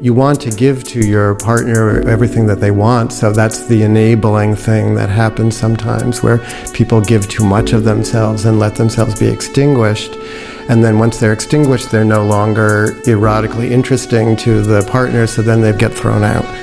You want to give to your partner everything that they want, so that's the enabling thing that happens sometimes where people give too much of themselves and let themselves be extinguished. And then once they're extinguished, they're no longer erotically interesting to the partner, so then they get thrown out.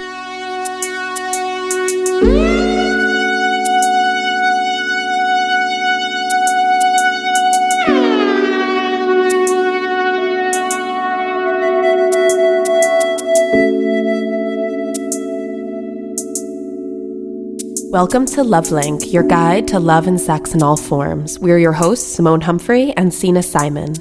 Welcome to Lovelink, your guide to love and sex in all forms. We're your hosts, Simone Humphrey and Sina Simon.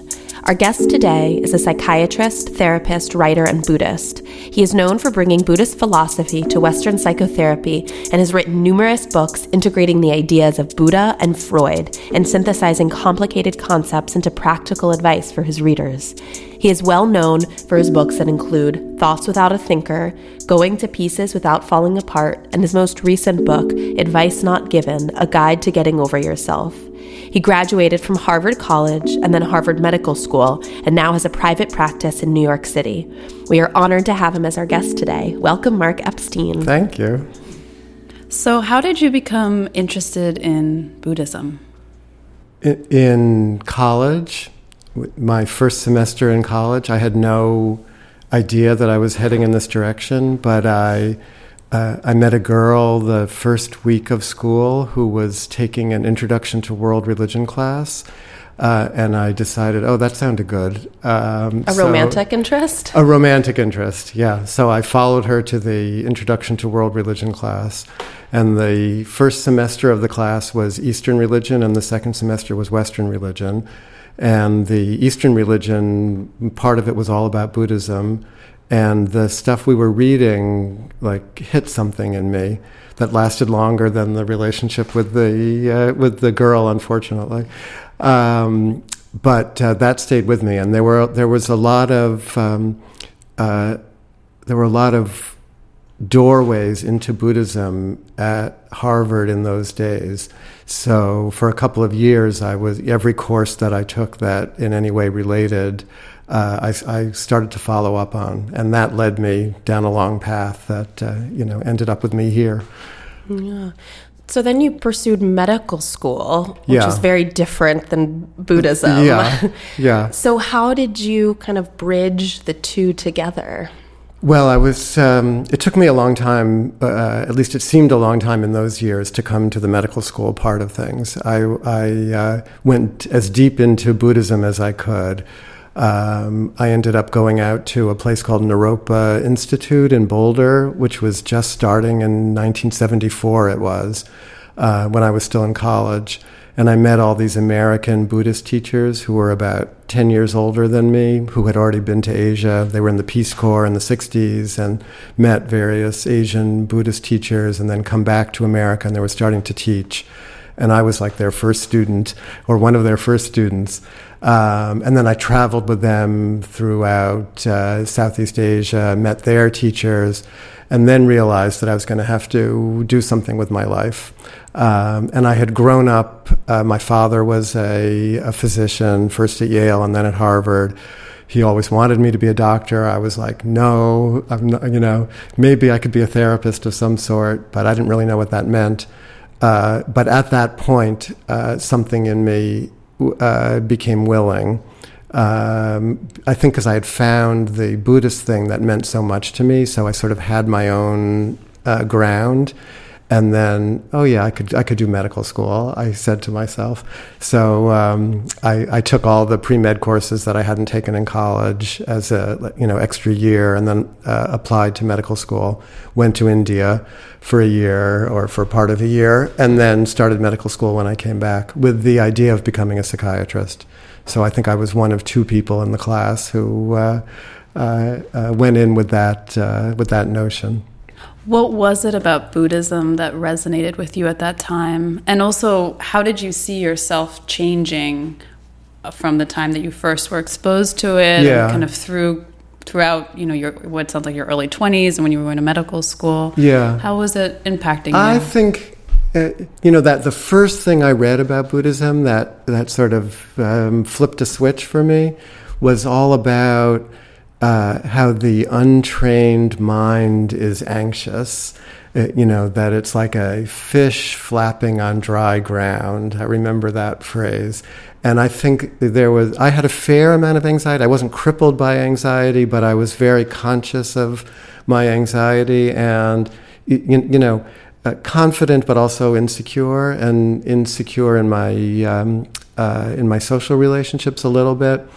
Our guest today is a psychiatrist, therapist, writer, and Buddhist. He is known for bringing Buddhist philosophy to Western psychotherapy and has written numerous books integrating the ideas of Buddha and Freud and synthesizing complicated concepts into practical advice for his readers. He is well known for his books that include Thoughts Without a Thinker, Going to Pieces Without Falling Apart, and his most recent book, Advice Not Given A Guide to Getting Over Yourself. He graduated from Harvard College and then Harvard Medical School and now has a private practice in New York City. We are honored to have him as our guest today. Welcome, Mark Epstein. Thank you. So, how did you become interested in Buddhism? In college, my first semester in college, I had no idea that I was heading in this direction, but I uh, I met a girl the first week of school who was taking an introduction to world religion class. Uh, and I decided, oh, that sounded good. Um, a so romantic interest? A romantic interest, yeah. So I followed her to the Introduction to World Religion class. And the first semester of the class was Eastern religion, and the second semester was Western religion. And the Eastern religion, part of it was all about Buddhism and the stuff we were reading like hit something in me that lasted longer than the relationship with the uh, with the girl, unfortunately. Um, but uh, that stayed with me, and there were there was a lot of um, uh, there were a lot of doorways into Buddhism at Harvard in those days. So for a couple of years, I was every course that I took that in any way related uh, I, I, started to follow up on, and that led me down a long path that uh, you know ended up with me here. Yeah. So then you pursued medical school, which yeah. is very different than Buddhism. Yeah. Yeah. so how did you kind of bridge the two together? Well, I was. Um, it took me a long time. Uh, at least it seemed a long time in those years to come to the medical school part of things. I, I uh, went as deep into Buddhism as I could. Um, I ended up going out to a place called Naropa Institute in Boulder, which was just starting in 1974, it was, uh, when I was still in college. And I met all these American Buddhist teachers who were about 10 years older than me, who had already been to Asia. They were in the Peace Corps in the 60s and met various Asian Buddhist teachers and then come back to America and they were starting to teach. And I was like their first student or one of their first students. Um, and then I traveled with them throughout uh, Southeast Asia, met their teachers, and then realized that I was going to have to do something with my life. Um, and I had grown up, uh, my father was a, a, physician, first at Yale and then at Harvard. He always wanted me to be a doctor. I was like, no, I'm not, you know, maybe I could be a therapist of some sort, but I didn't really know what that meant. Uh, but at that point, uh, something in me uh, became willing. Um, I think because I had found the Buddhist thing that meant so much to me, so I sort of had my own uh, ground. And then, oh yeah, I could I could do medical school. I said to myself. So um, I, I, took all the pre med courses that I hadn't taken in college as a you know extra year, and then uh, applied to medical school. Went to India for a year or for part of a year, and then started medical school when I came back with the idea of becoming a psychiatrist. So I think I was one of two people in the class who uh, uh, uh went in with that uh, with that notion. What was it about Buddhism that resonated with you at that time? And also, how did you see yourself changing from the time that you first were exposed to it yeah. kind of through throughout, you know, your what sounds like your early 20s and when you were going to medical school? Yeah. How was it impacting you? I think uh, you know that the first thing I read about Buddhism that that sort of um, flipped a switch for me was all about uh, how the untrained mind is anxious. It, uh, you know, that it's like a fish flapping on dry ground. I remember that phrase. And I think there was, I had a fair amount of anxiety. I wasn't crippled by anxiety, but I was very conscious of my anxiety and, you, you know, uh, confident but also insecure and insecure in my, um, uh, in my social relationships a little bit.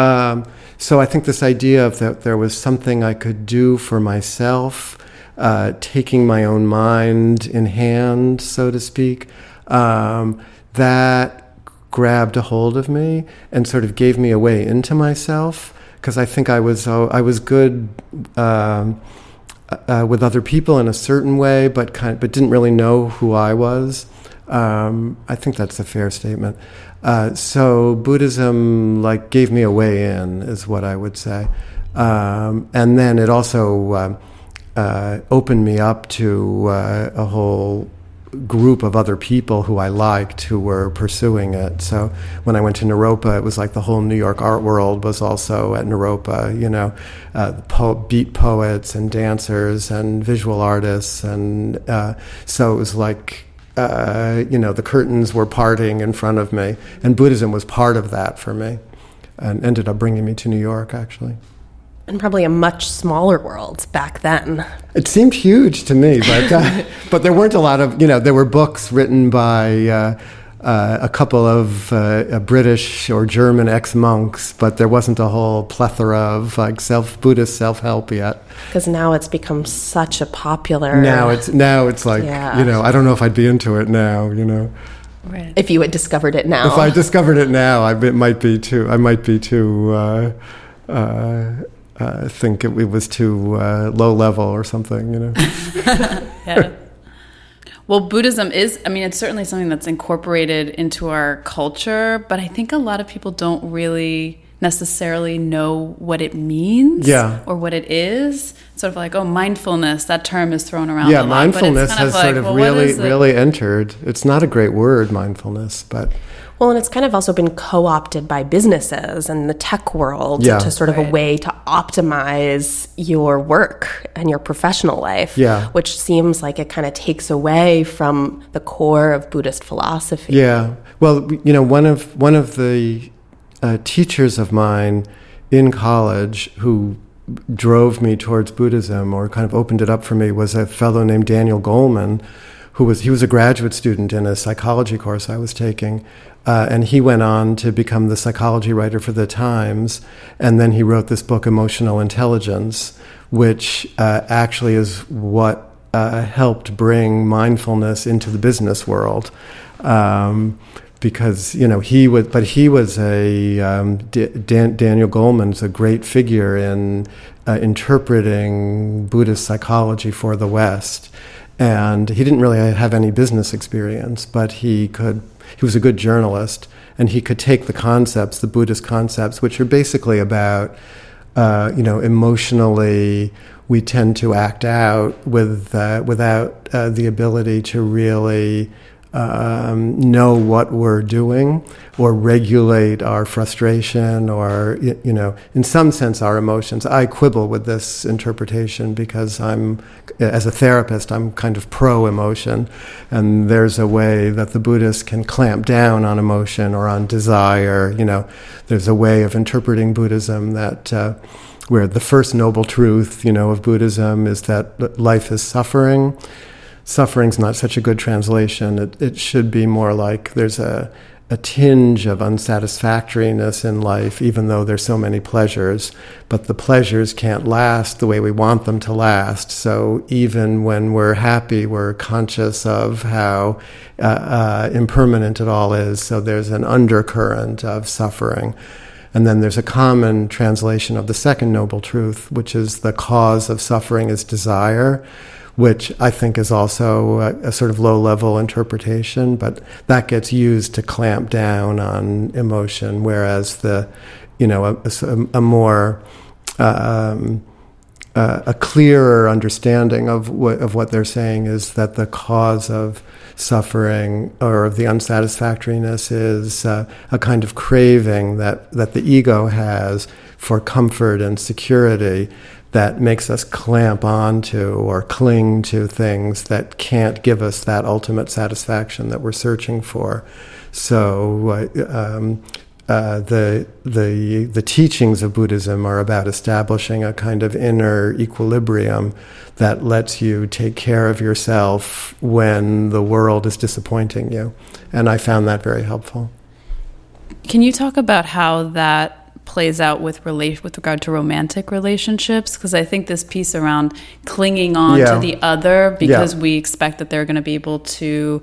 Um, so I think this idea of that there was something I could do for myself, uh, taking my own mind in hand, so to speak, um, that grabbed a hold of me and sort of gave me a way into myself because I think I was uh, I was good um, uh, with other people in a certain way, but kind of, but didn't really know who I was. Um, I think that's a fair statement. Uh, so Buddhism like gave me a way in, is what I would say, um, and then it also uh, uh, opened me up to uh, a whole group of other people who I liked who were pursuing it. So when I went to Naropa, it was like the whole New York art world was also at Naropa. You know, uh, po- beat poets and dancers and visual artists, and uh, so it was like uh, you know, the curtains were parting in front of me, and Buddhism was part of that for me, and ended up bringing me to New York actually. And probably a much smaller world back then. It seemed huge to me, but uh, but there weren't a lot of you know there were books written by. Uh, uh, a couple of uh, British or German ex monks, but there wasn't a whole plethora of like self Buddhist self help yet. Because now it's become such a popular. Now it's now it's like yeah. you know I don't know if I'd be into it now. You know. Right. If you had discovered it now. If I discovered it now, I it might be too. I might be too. Uh, uh, uh think it, it, was too uh, low level or something. You know. yeah. Well, Buddhism is, I mean, it's certainly something that's incorporated into our culture, but I think a lot of people don't really necessarily know what it means yeah. or what it is. Sort of like, oh, mindfulness, that term is thrown around. Yeah, mindfulness has like, sort of well, really, really entered. It's not a great word, mindfulness, but. Well, and it's kind of also been co opted by businesses and the tech world yeah. to sort of right. a way to optimize your work and your professional life, yeah. which seems like it kind of takes away from the core of Buddhist philosophy. Yeah. Well, you know, one of, one of the uh, teachers of mine in college who drove me towards Buddhism or kind of opened it up for me was a fellow named Daniel Goleman, who was he was a graduate student in a psychology course I was taking, uh, and he went on to become the psychology writer for the Times, and then he wrote this book, Emotional Intelligence, which uh, actually is what uh, helped bring mindfulness into the business world. Um, because you know he was, but he was a um, Dan, Daniel Goleman's a great figure in uh, interpreting Buddhist psychology for the West, and he didn't really have any business experience, but he could he was a good journalist, and he could take the concepts, the Buddhist concepts, which are basically about, uh, you know, emotionally we tend to act out with uh, without uh, the ability to really um, know what we're doing or regulate our frustration or you know in some sense our emotions. I quibble with this interpretation because i'm as a therapist i'm kind of pro emotion and there's a way that the buddhists can clamp down on emotion or on desire you know. There's a way of interpreting buddhism that uh, where the first noble truth you know of buddhism is that life is suffering suffering's not such a good translation. It, it should be more like there's a, a tinge of unsatisfactoriness in life, even though there's so many pleasures. But the pleasures can't last the way we want them to last. So even when we're happy, we're conscious of how uh, uh, impermanent it all is. So there's an undercurrent of suffering. And then there's a common translation of the second noble truth, which is the cause of suffering is desire which I think is also a, a, sort of low level interpretation, but that gets used to clamp down on emotion, whereas the, you know, a, a, more um, a clearer understanding of what, of what they're saying is that the cause of suffering or of the unsatisfactoriness is uh, a kind of craving that, that the ego has for comfort and security that makes us clamp onto or cling to things that can't give us that ultimate satisfaction that we're searching for. So, uh, um, uh, the the the teachings of Buddhism are about establishing a kind of inner equilibrium that lets you take care of yourself when the world is disappointing you, and I found that very helpful. Can you talk about how that plays out with relate with regard to romantic relationships? Because I think this piece around clinging on yeah. to the other because yeah. we expect that they're going to be able to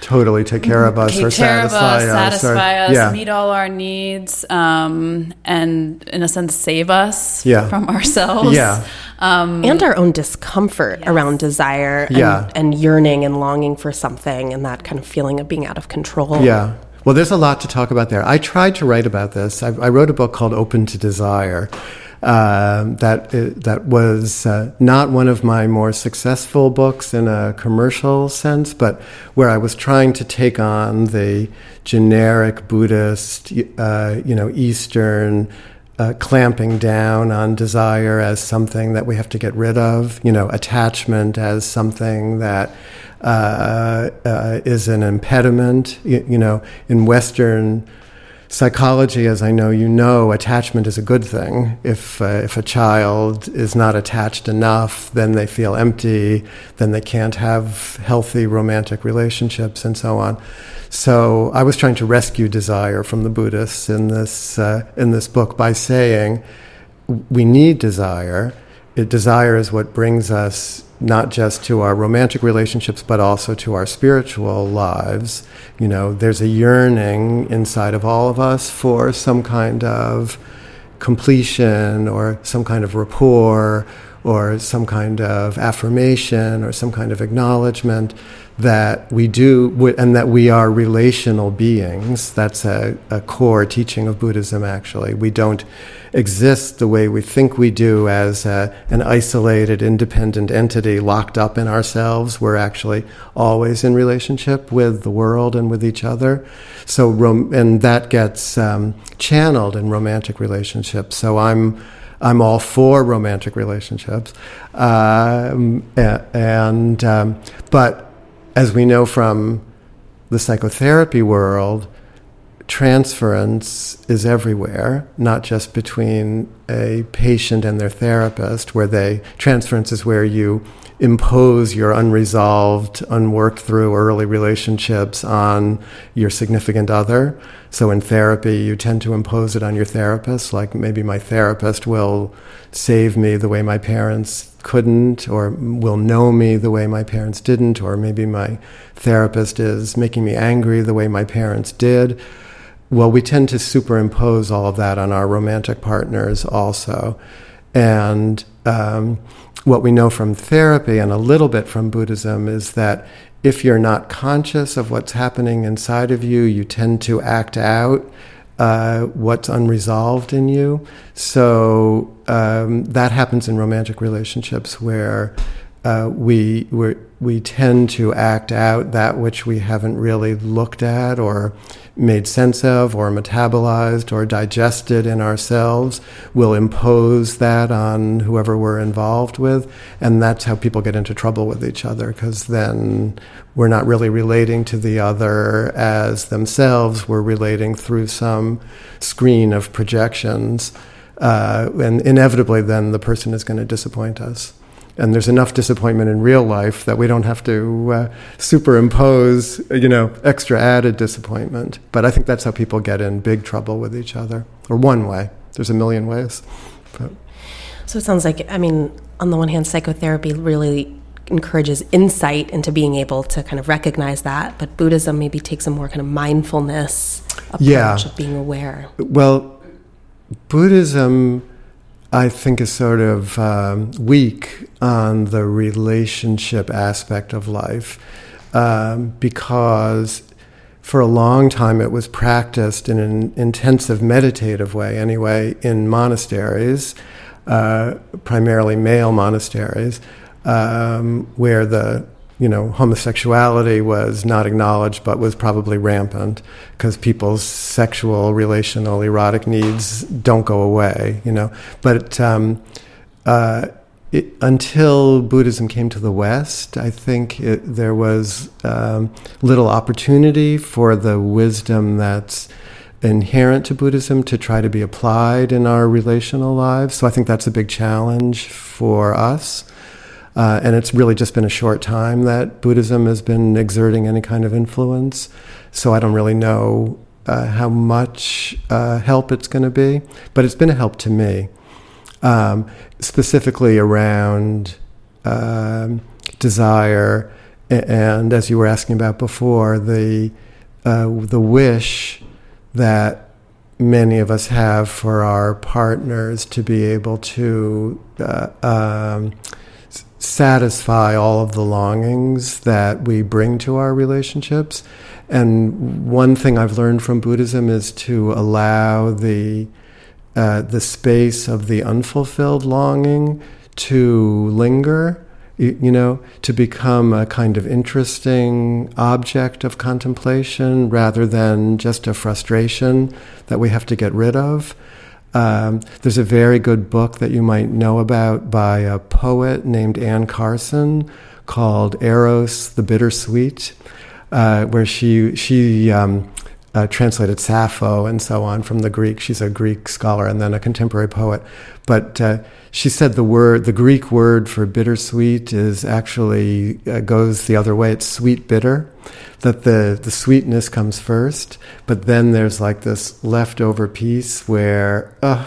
totally take care of us or satisfy us, satisfy us, yeah. meet all our needs, um, and in a sense save us yeah. from ourselves. Yeah. Um, and our own discomfort yes. around desire and, yeah. and yearning and longing for something and that kind of feeling of being out of control. Yeah. Well, there's a lot to talk about there. I tried to write about this. I, I wrote a book called Open to Desire. Uh, that uh, that was uh, not one of my more successful books in a commercial sense, but where I was trying to take on the generic Buddhist, uh, you know, Eastern. Uh, clamping down on desire as something that we have to get rid of, you know, attachment as something that uh, is an impediment. You, you know, in Western psychology, as I know you know, attachment is a good thing. If, uh, if a child is not attached enough, then they feel empty, then they can't have healthy romantic relationships, and so on. So I was trying to rescue desire from the Buddhists in this, uh, in this book by saying we need desire. It, desire is what brings us not just to our romantic relationships, but also to our spiritual lives. You know, there's a yearning inside of all of us for some kind of completion or some kind of rapport or some kind of affirmation or some kind of acknowledgement that we do and that we are relational beings. That's a, a core teaching of Buddhism, actually. We don't exist the way we think we do as a, an isolated, independent entity locked up in ourselves. We're actually always in relationship with the world and with each other. So, and that gets um, channeled in romantic relationships. So I'm I'm all for romantic relationships, um, and um, but as we know from the psychotherapy world, transference is everywhere, not just between a patient and their therapist, where they transference is where you impose your unresolved, unworked through early relationships on your significant other. So in therapy, you tend to impose it on your therapist, like maybe my therapist will save me the way my parents couldn't, or will know me the way my parents didn't, or maybe my therapist is making me angry the way my parents did. Well, we tend to superimpose all of that on our romantic partners also. And um, what we know from therapy and a little bit from Buddhism is that if you're not conscious of what's happening inside of you, you tend to act out uh, what's unresolved in you. So um, that happens in romantic relationships where uh, we we tend to act out that which we haven't really looked at or made sense of or metabolized or digested in ourselves. We'll impose that on whoever we're involved with, and that's how people get into trouble with each other because then we're not really relating to the other as themselves. We're relating through some screen of projections, uh, and inevitably, then the person is going to disappoint us and there's enough disappointment in real life that we don't have to uh, superimpose, you know, extra added disappointment. But I think that's how people get in big trouble with each other, or one way. There's a million ways. But. So it sounds like, I mean, on the one hand, psychotherapy really encourages insight into being able to kind of recognize that, but Buddhism maybe takes a more kind of mindfulness approach yeah. of being aware. Well, Buddhism I think is sort of um, weak on the relationship aspect of life um, because for a long time it was practiced in an intensive meditative way, anyway, in monasteries. uh, primarily male monasteries, um, where the you know homosexuality was not acknowledged but was probably rampant because people's sexual, relational, erotic needs don't go away. You know, but um, uh, it, until Buddhism came to the West, I think it, there was um, little opportunity for the wisdom that's inherent to Buddhism to try to be applied in our relational lives. So I think that's a big challenge for us. Uh, and it's really just been a short time that Buddhism has been exerting any kind of influence. So I don't really know uh, how much uh, help it's going to be, but it's been a help to me, um, specifically around um, desire and, as you were asking about before, the uh, the wish that many of us have for our partners to be able to uh, um, satisfy all of the longings that we bring to our relationships. And one thing I've learned from Buddhism is to allow the uh, the space of the unfulfilled longing to linger you, know, to become a kind of interesting object of contemplation rather than just a frustration that we have to get rid of. Um, there's a very good book that you might know about by a poet named Anne Carson called Eros the Bittersweet, uh, where she she um, uh, translated Sappho and so on from the Greek. She's a Greek scholar and then a contemporary poet. But uh, she said the word, the Greek word for bittersweet is actually uh, goes the other way. It's sweet bitter. That the, the sweetness comes first, but then there's like this leftover piece where, ugh,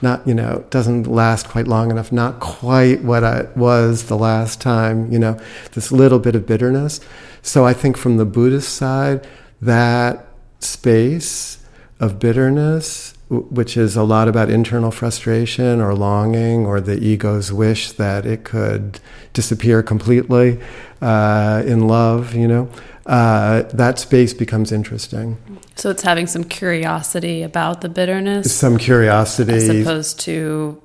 not, you know, doesn't last quite long enough, not quite what I was the last time, you know, this little bit of bitterness. So I think from the Buddhist side, that space of bitterness, which is a lot about internal frustration or longing or the ego's wish that it could disappear completely uh, in love, you know, uh, that space becomes interesting. So it's having some curiosity about the bitterness. Some curiosity. As opposed to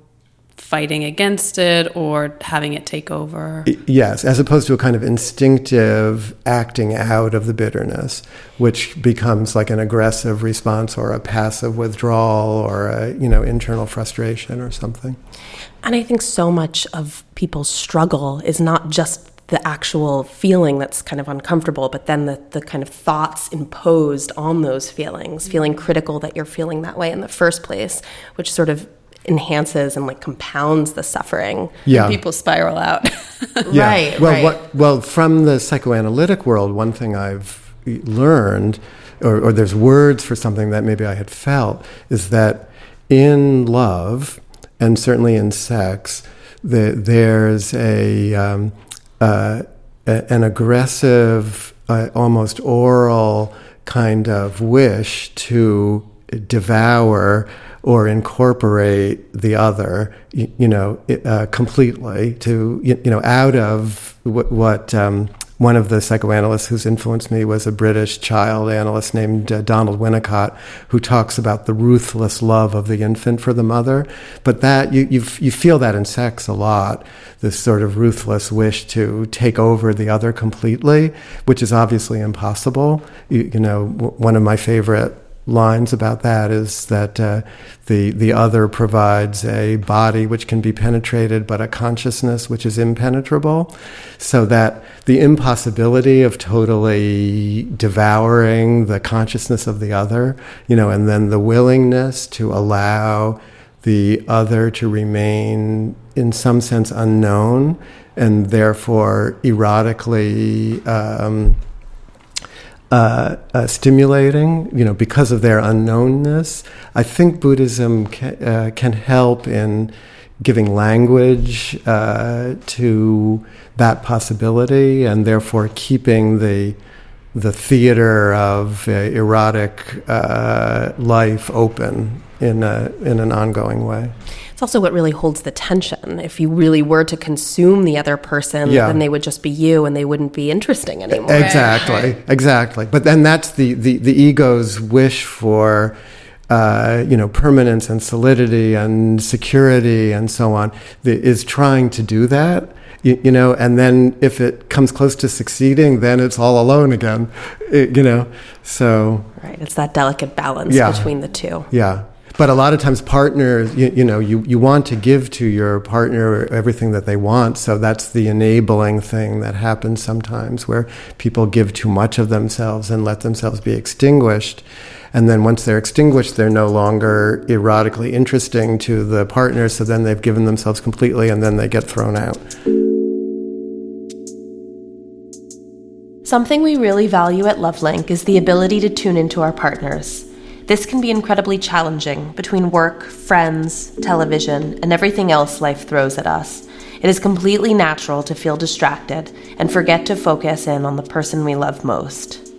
fighting against it or having it take over. Yes, as opposed to a kind of instinctive acting out of the bitterness, which becomes like an aggressive response or a passive withdrawal or a, you know, internal frustration or something. And I think so much of people's struggle is not just the actual feeling that's kind of uncomfortable, but then the, the kind of thoughts imposed on those feelings, feeling critical that you're feeling that way in the first place, which sort of enhances and like compounds the suffering. Yeah, people spiral out. yeah. Right. Well, right. What, well, from the psychoanalytic world, one thing I've learned, or, or there's words for something that maybe I had felt, is that in love and certainly in sex, the, there's a, um, uh, a, an aggressive, uh, almost oral kind of wish to devour or incorporate the other, you, you know, uh, completely to, you, you, know, out of what, what um, one of the psychoanalysts who's influenced me was a British child analyst named uh, Donald Winnicott, who talks about the ruthless love of the infant for the mother. But that you you feel that in sex a lot, this sort of ruthless wish to take over the other completely, which is obviously impossible. You, you know, w- one of my favorite lines about that is that uh, the the other provides a body which can be penetrated, but a consciousness which is impenetrable. So that the impossibility of totally devouring the consciousness of the other, you know, and then the willingness to allow the other to remain in some sense unknown and therefore erotically. Um, uh, uh, stimulating, you know, because of their unknownness. I think Buddhism can, uh, can help in giving language uh, to that possibility, and therefore keeping the the theater of uh, erotic uh, life open in a, in an ongoing way. It's also what really holds the tension. If you really were to consume the other person, yeah. then they would just be you and they wouldn't be interesting anymore. Exactly, exactly. But then that's the, the, the ego's wish for uh, you know, permanence and solidity and security and so on, the, is trying to do that. You, you, know, and then if it comes close to succeeding, then it's all alone again. It, you know, so right, it's that delicate balance yeah, between the two. Yeah, but a lot of times partners you, you, know you, you want to give to your partner everything that they want. So that's the enabling thing that happens sometimes where people give too much of themselves and let themselves be extinguished. And then once they're extinguished they're no longer erotically interesting to the partner. So then they've given themselves completely and then they get thrown out. Something we really value at Lovelink is the ability to tune into our partners. This can be incredibly challenging between work, friends, television, and everything else life throws at us. It is completely natural to feel distracted and forget to focus in on the person we love most.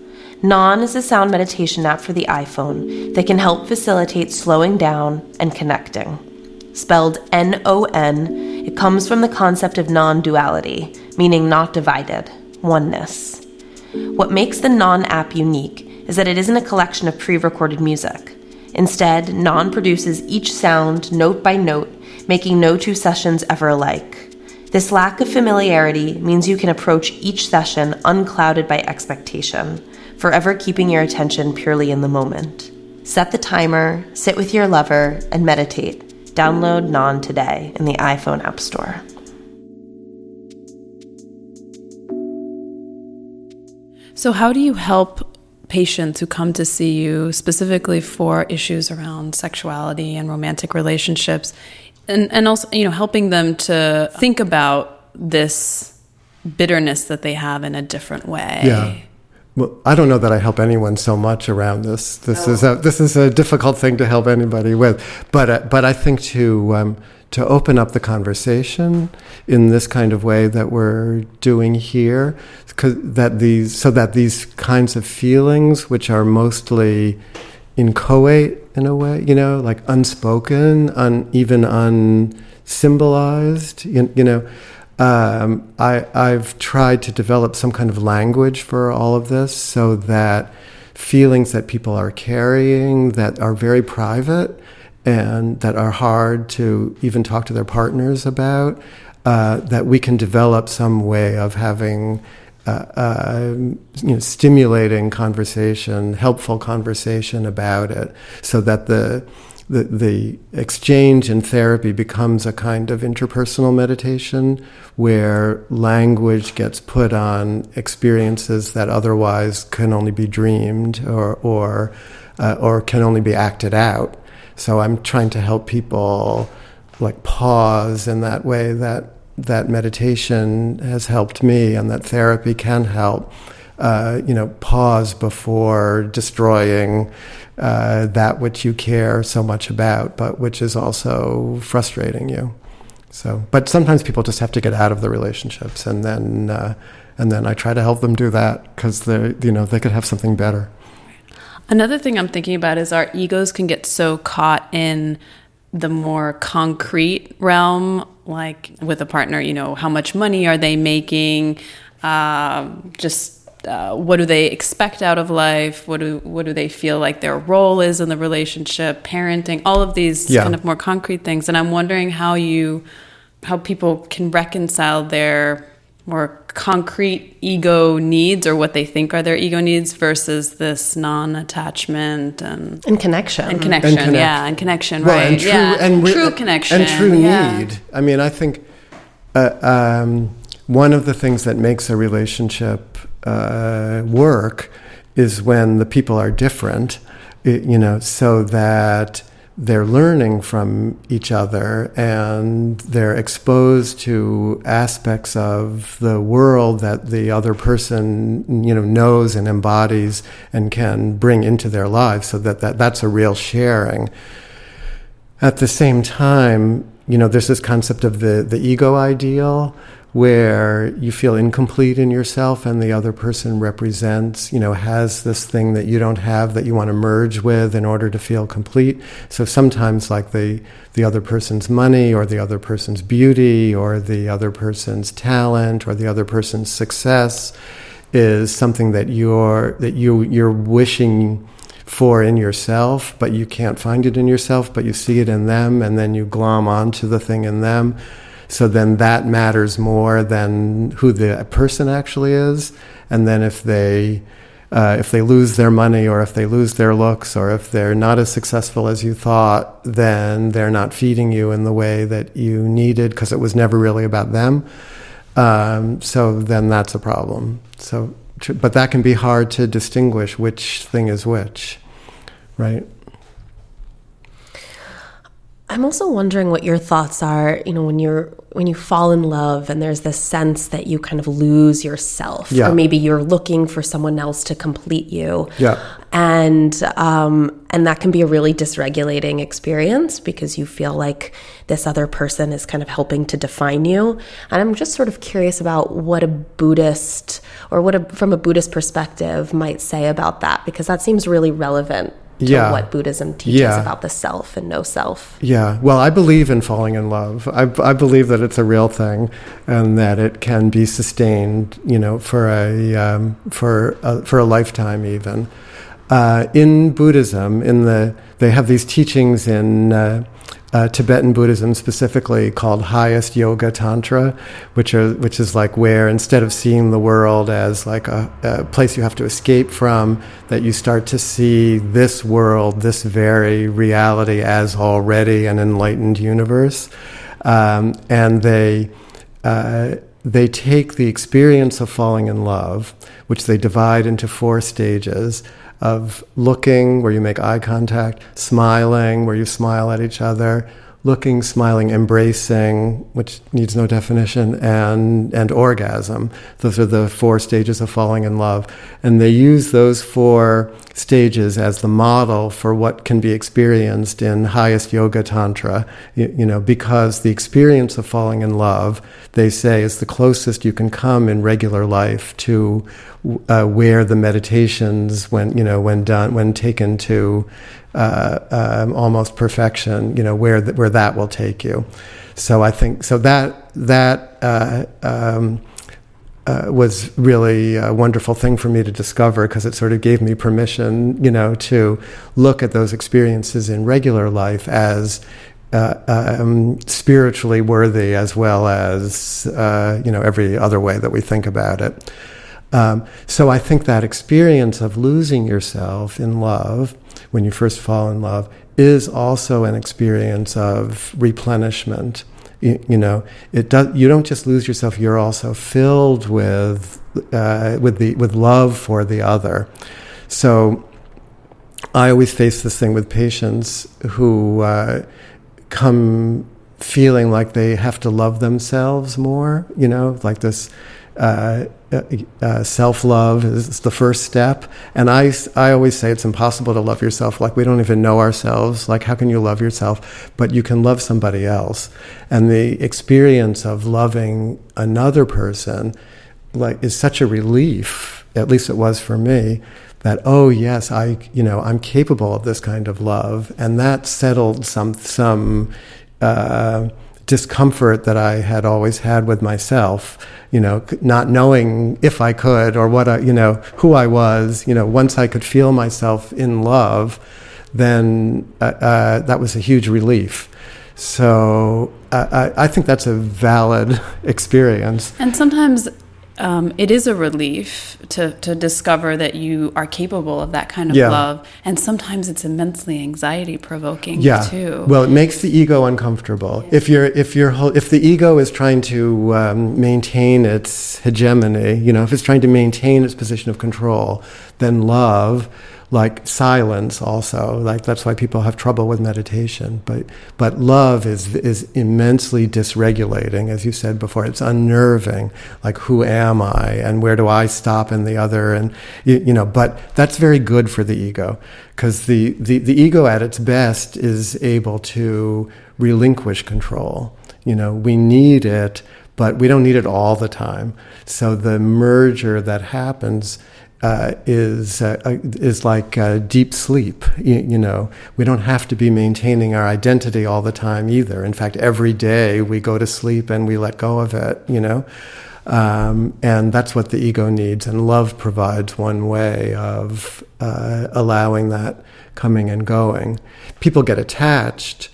Non is a sound meditation app for the iPhone that can help facilitate slowing down and connecting. Spelled N O N, it comes from the concept of non duality, meaning not divided, oneness. What makes the Non app unique is that it isn't a collection of pre recorded music. Instead, Non produces each sound note by note, making no two sessions ever alike. This lack of familiarity means you can approach each session unclouded by expectation, forever keeping your attention purely in the moment. Set the timer, sit with your lover, and meditate. Download Non today in the iPhone App Store. So, how do you help patients who come to see you specifically for issues around sexuality and romantic relationships. And, and also you know helping them to think about this bitterness that they have in a different way. Yeah. Well, I don't know that I help anyone so much around this. This is a this is a difficult thing to help anybody with, but uh, but I think to um, to open up the conversation in this kind of way that we're doing here, that these, so that these kinds of feelings, which are mostly inchoate in a way, you know, like unspoken, un, even unsymbolized, you, you know, um, I, I've tried to develop some kind of language for all of this so that feelings that people are carrying that are very private and that are hard to even talk to their partners about, uh, that we can develop some way of having uh, uh, you know, stimulating conversation, helpful conversation about it, so that the, the the exchange in therapy becomes a kind of interpersonal meditation where language gets put on experiences that otherwise can only be dreamed or or uh, or can only be acted out. So I'm trying to help people like pause in that way that that meditation has helped me and that therapy can help. Uh, you know, pause before destroying uh, that which you care so much about, but which is also frustrating you. So, but sometimes people just have to get out of the relationships, and then uh, and then I try to help them do that because they you know they could have something better. Another thing I'm thinking about is our egos can get so caught in the more concrete realm, like with a partner, you know, how much money are they making? Uh, just uh, what do they expect out of life? What do what do they feel like their role is in the relationship? Parenting, all of these yeah. kind of more concrete things. And I'm wondering how you how people can reconcile their more concrete ego needs or what they think are their ego needs versus this non-attachment and and connection and connection, and connect. yeah, and connection, well, right? And true, yeah, and re- true connection and true yeah. need. I mean, I think uh, um, one of the things that makes a relationship uh, work is when the people are different. you know, so that they're learning from each other and they're exposed to aspects of the world that the other person you know knows and embodies and can bring into their lives so that, that that's a real sharing. At the same time you know there's this concept of the the ego ideal where you feel incomplete in yourself and the other person represents, you know, has this thing that you don't have that you want to merge with in order to feel complete. So sometimes like the the other person's money or the other person's beauty or the other person's talent or the other person's success is something that you're that you you're wishing for in yourself, but you can't find it in yourself, but you see it in them, and then you glom onto the thing in them. So then that matters more than who the person actually is. And then if they uh, if they lose their money or if they lose their looks or if they're not as successful as you thought, then they're not feeding you in the way that you needed because it was never really about them. Um, so then that's a problem. So, but that can be hard to distinguish which thing is which, right? I'm also wondering what your thoughts are, you know, when you're when you fall in love and there's this sense that you kind of lose yourself yeah. or maybe you're looking for someone else to complete you. Yeah. And um and that can be a really dysregulating experience because you feel like this other person is kind of helping to define you. And I'm just sort of curious about what a Buddhist or what a from a Buddhist perspective might say about that because that seems really relevant to Yeah. what Buddhism teaches Yeah. about the self and no self. Yeah, well, I believe in falling in love. I, I believe that it's a real thing, and that it can be sustained, you know, for a um, for a, for a lifetime even. Uh, in Buddhism, in the they have these teachings in uh, uh, Tibetan Buddhism specifically called highest yoga tantra, which are which is like where instead of seeing the world as like a, a place you have to escape from, that you start to see this world, this very reality as already an enlightened universe, um, and they. Uh, they take the experience of falling in love, which they divide into four stages of looking, where you make eye contact, smiling, where you smile at each other, looking, smiling, embracing, which needs no definition, and, and orgasm. Those are the four stages of falling in love. And they use those four stages as the model for what can be experienced in highest yoga tantra, you, you know, because the experience of falling in love, they say, is the closest you can come in regular life to uh, where the meditations, when you know, when done, when taken to uh, um, almost perfection, you know, where th- where that will take you. So I think so that that. Uh, um, uh, was really a wonderful thing for me to discover because it sort of gave me permission, you know, to look at those experiences in regular life as uh, um, spiritually worthy as well as uh, you know every other way that we think about it. Um, so I think that experience of losing yourself in love when you first fall in love is also an experience of replenishment. You, you know it does you don't just lose yourself you're also filled with uh, with the with love for the other. So I always face this thing with patients who uh, come feeling like they have to love themselves more you know like this uh, uh, self love is the first step. And I, I always say it's impossible to love yourself. Like, we don't even know ourselves. Like, how can you love yourself? But you can love somebody else. And the experience of loving another person like, is such a relief, at least it was for me. That oh yes I you know I'm capable of this kind of love and that settled some some uh, discomfort that I had always had with myself, you know, not knowing if I could or what I, you know, who I was, you know, once I could feel myself in love, then uh, uh, that was a huge relief. So I, I think that's a valid experience. And sometimes um, it is a relief to, to discover that you are capable of that kind of Yeah. love. And sometimes it's immensely anxiety provoking yeah. too. Well, it makes the ego uncomfortable. If you're if you're if the ego is trying to um, maintain its hegemony, you know, if it's trying to maintain its position of control, then love, like silence, also like that's why people have trouble with meditation. But but love is is immensely dysregulating, as you said before. It's unnerving. Like who am I, and where do I stop in the other, and you, you know. But that's very good for the ego because the, the, the ego at its best is able to relinquish control. You know, we need it, but we don't need it all the time. So the merger that happens uh, is uh, uh, is like uh, deep sleep. You, you know, we don't have to be maintaining our identity all the time either. In fact, every day we go to sleep and we let go of it. You know. Um, and that's what the ego needs. And love provides one way of uh, allowing that coming and going. People get attached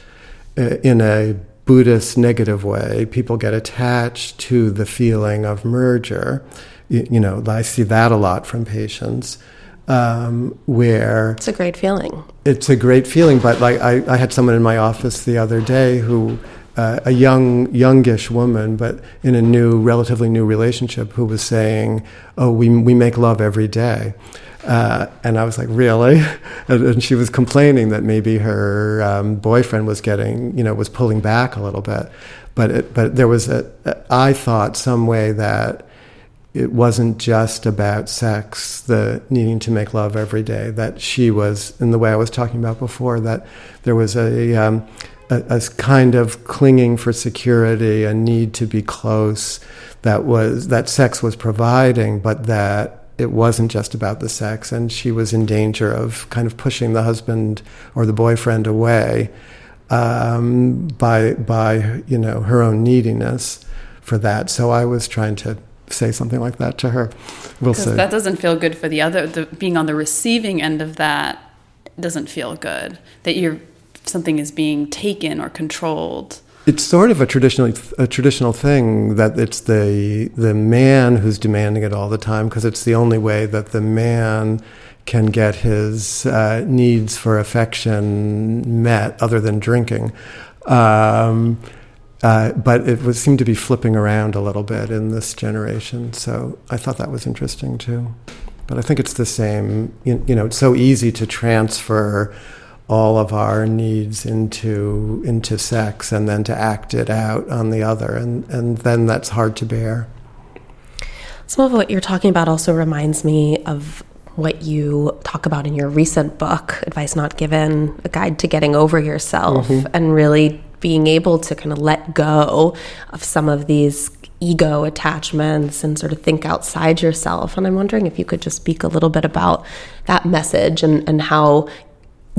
in a Buddhist negative way. People get attached to the feeling of merger. You, you know, I see that a lot from patients. Um, where it's a great feeling. It's a great feeling, but like I, I had someone in my office the other day who uh, a young, youngish woman, but in a new, relatively new relationship, who was saying, "Oh, we we make love every day," uh, and I was like, "Really?" and, and, she was complaining that maybe her um, boyfriend was getting, you know, was pulling back a little bit, but it, but there was a, I thought some way that it wasn't just about sex, the needing to make love every day. That she was, in the way I was talking about before, that there was a um, a, a, kind of clinging for security, a need to be close that was that sex was providing, but that it wasn't just about the sex, and she was in danger of kind of pushing the husband or the boyfriend away um, by by you know her own neediness for that. So I was trying to say something like that to her. We'll see. That doesn't feel good for the other. The, being on the receiving end of that doesn't feel good. That you're something is being taken or controlled. It's sort of a traditional a traditional thing that it's the the man who's demanding it all the time because it's the only way that the man can get his uh, needs for affection met other than drinking. Um, uh, but it was seemed to be flipping around a little bit in this generation, so I thought that was interesting too. But I think it's the same. You, you know, it's so easy to transfer all of our needs into into sex and then to act it out on the other and and then that's hard to bear some of what you're talking about also reminds me of what you talk about in your recent book advice not given a guide to getting over yourself mm-hmm. and really being able to kind of let go of some of these ego attachments and sort of think outside yourself. And I'm wondering if you could just speak a little bit about that message and, and how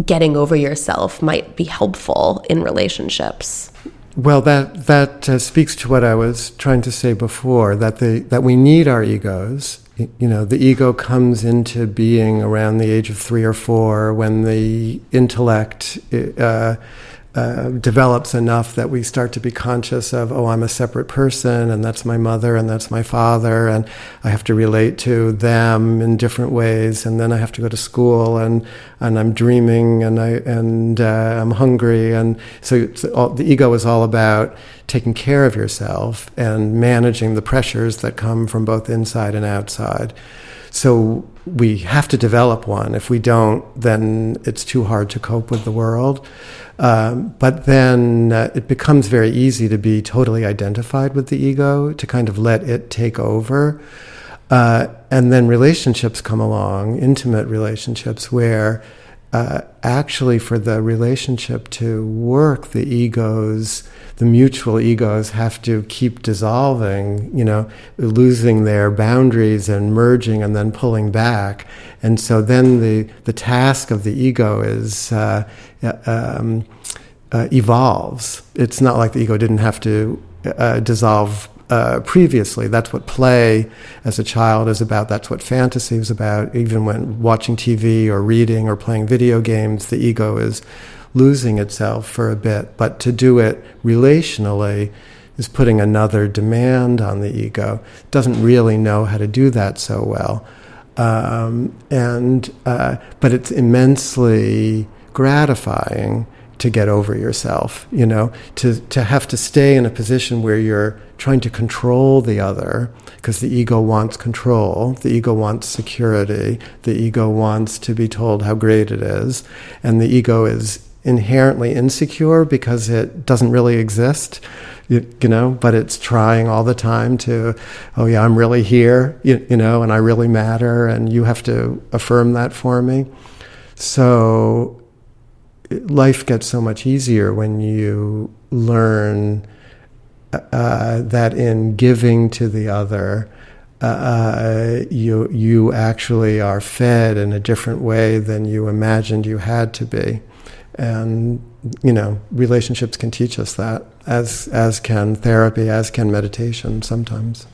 getting over yourself might be helpful in relationships. Well, that that uh, speaks to what I was trying to say before that the that we need our egos. You know, the ego comes into being around the age of three or four when the intellect uh, uh, develops enough that we start to be conscious of, oh, I'm a separate person, and that's my mother, and that's my father, and I have to relate to them in different ways, and then I have to go to school, and and I'm dreaming, and I and uh, I'm hungry, and so all, the ego is all about taking care of yourself and managing the pressures that come from both inside and outside. So we have to develop one. If we don't, then it's too hard to cope with the world. Um, but then uh, it becomes very easy to be totally identified with the ego, to kind of let it take over. Uh, and then relationships come along, intimate relationships, where uh, actually for the relationship to work, the egos, the mutual egos have to keep dissolving, you know, losing their boundaries and merging and then pulling back. And so then the, the task of the ego is uh, um, uh, evolves. It's not like the ego didn't have to uh, dissolve uh, previously. That's what play as a child is about. That's what fantasy is about. Even when watching TV or reading or playing video games, the ego is losing itself for a bit. But to do it relationally is putting another demand on the ego. Doesn't really know how to do that so well. Um, and uh, but it's immensely gratifying to get over yourself, you know, to, to have to stay in a position where you're trying to control the other because the ego wants control, the ego wants security, the ego wants to be told how great it is, and the ego is inherently insecure because it doesn't really exist. You, know, but it's trying all the time to, oh yeah, I'm really here, you, you know, and I really matter, and you have to affirm that for me. So life gets so much easier when you learn uh, that in giving to the other, uh, you you actually are fed in a different way than you imagined you had to be, and you know relationships can teach us that, as as can therapy, as can meditation sometimes.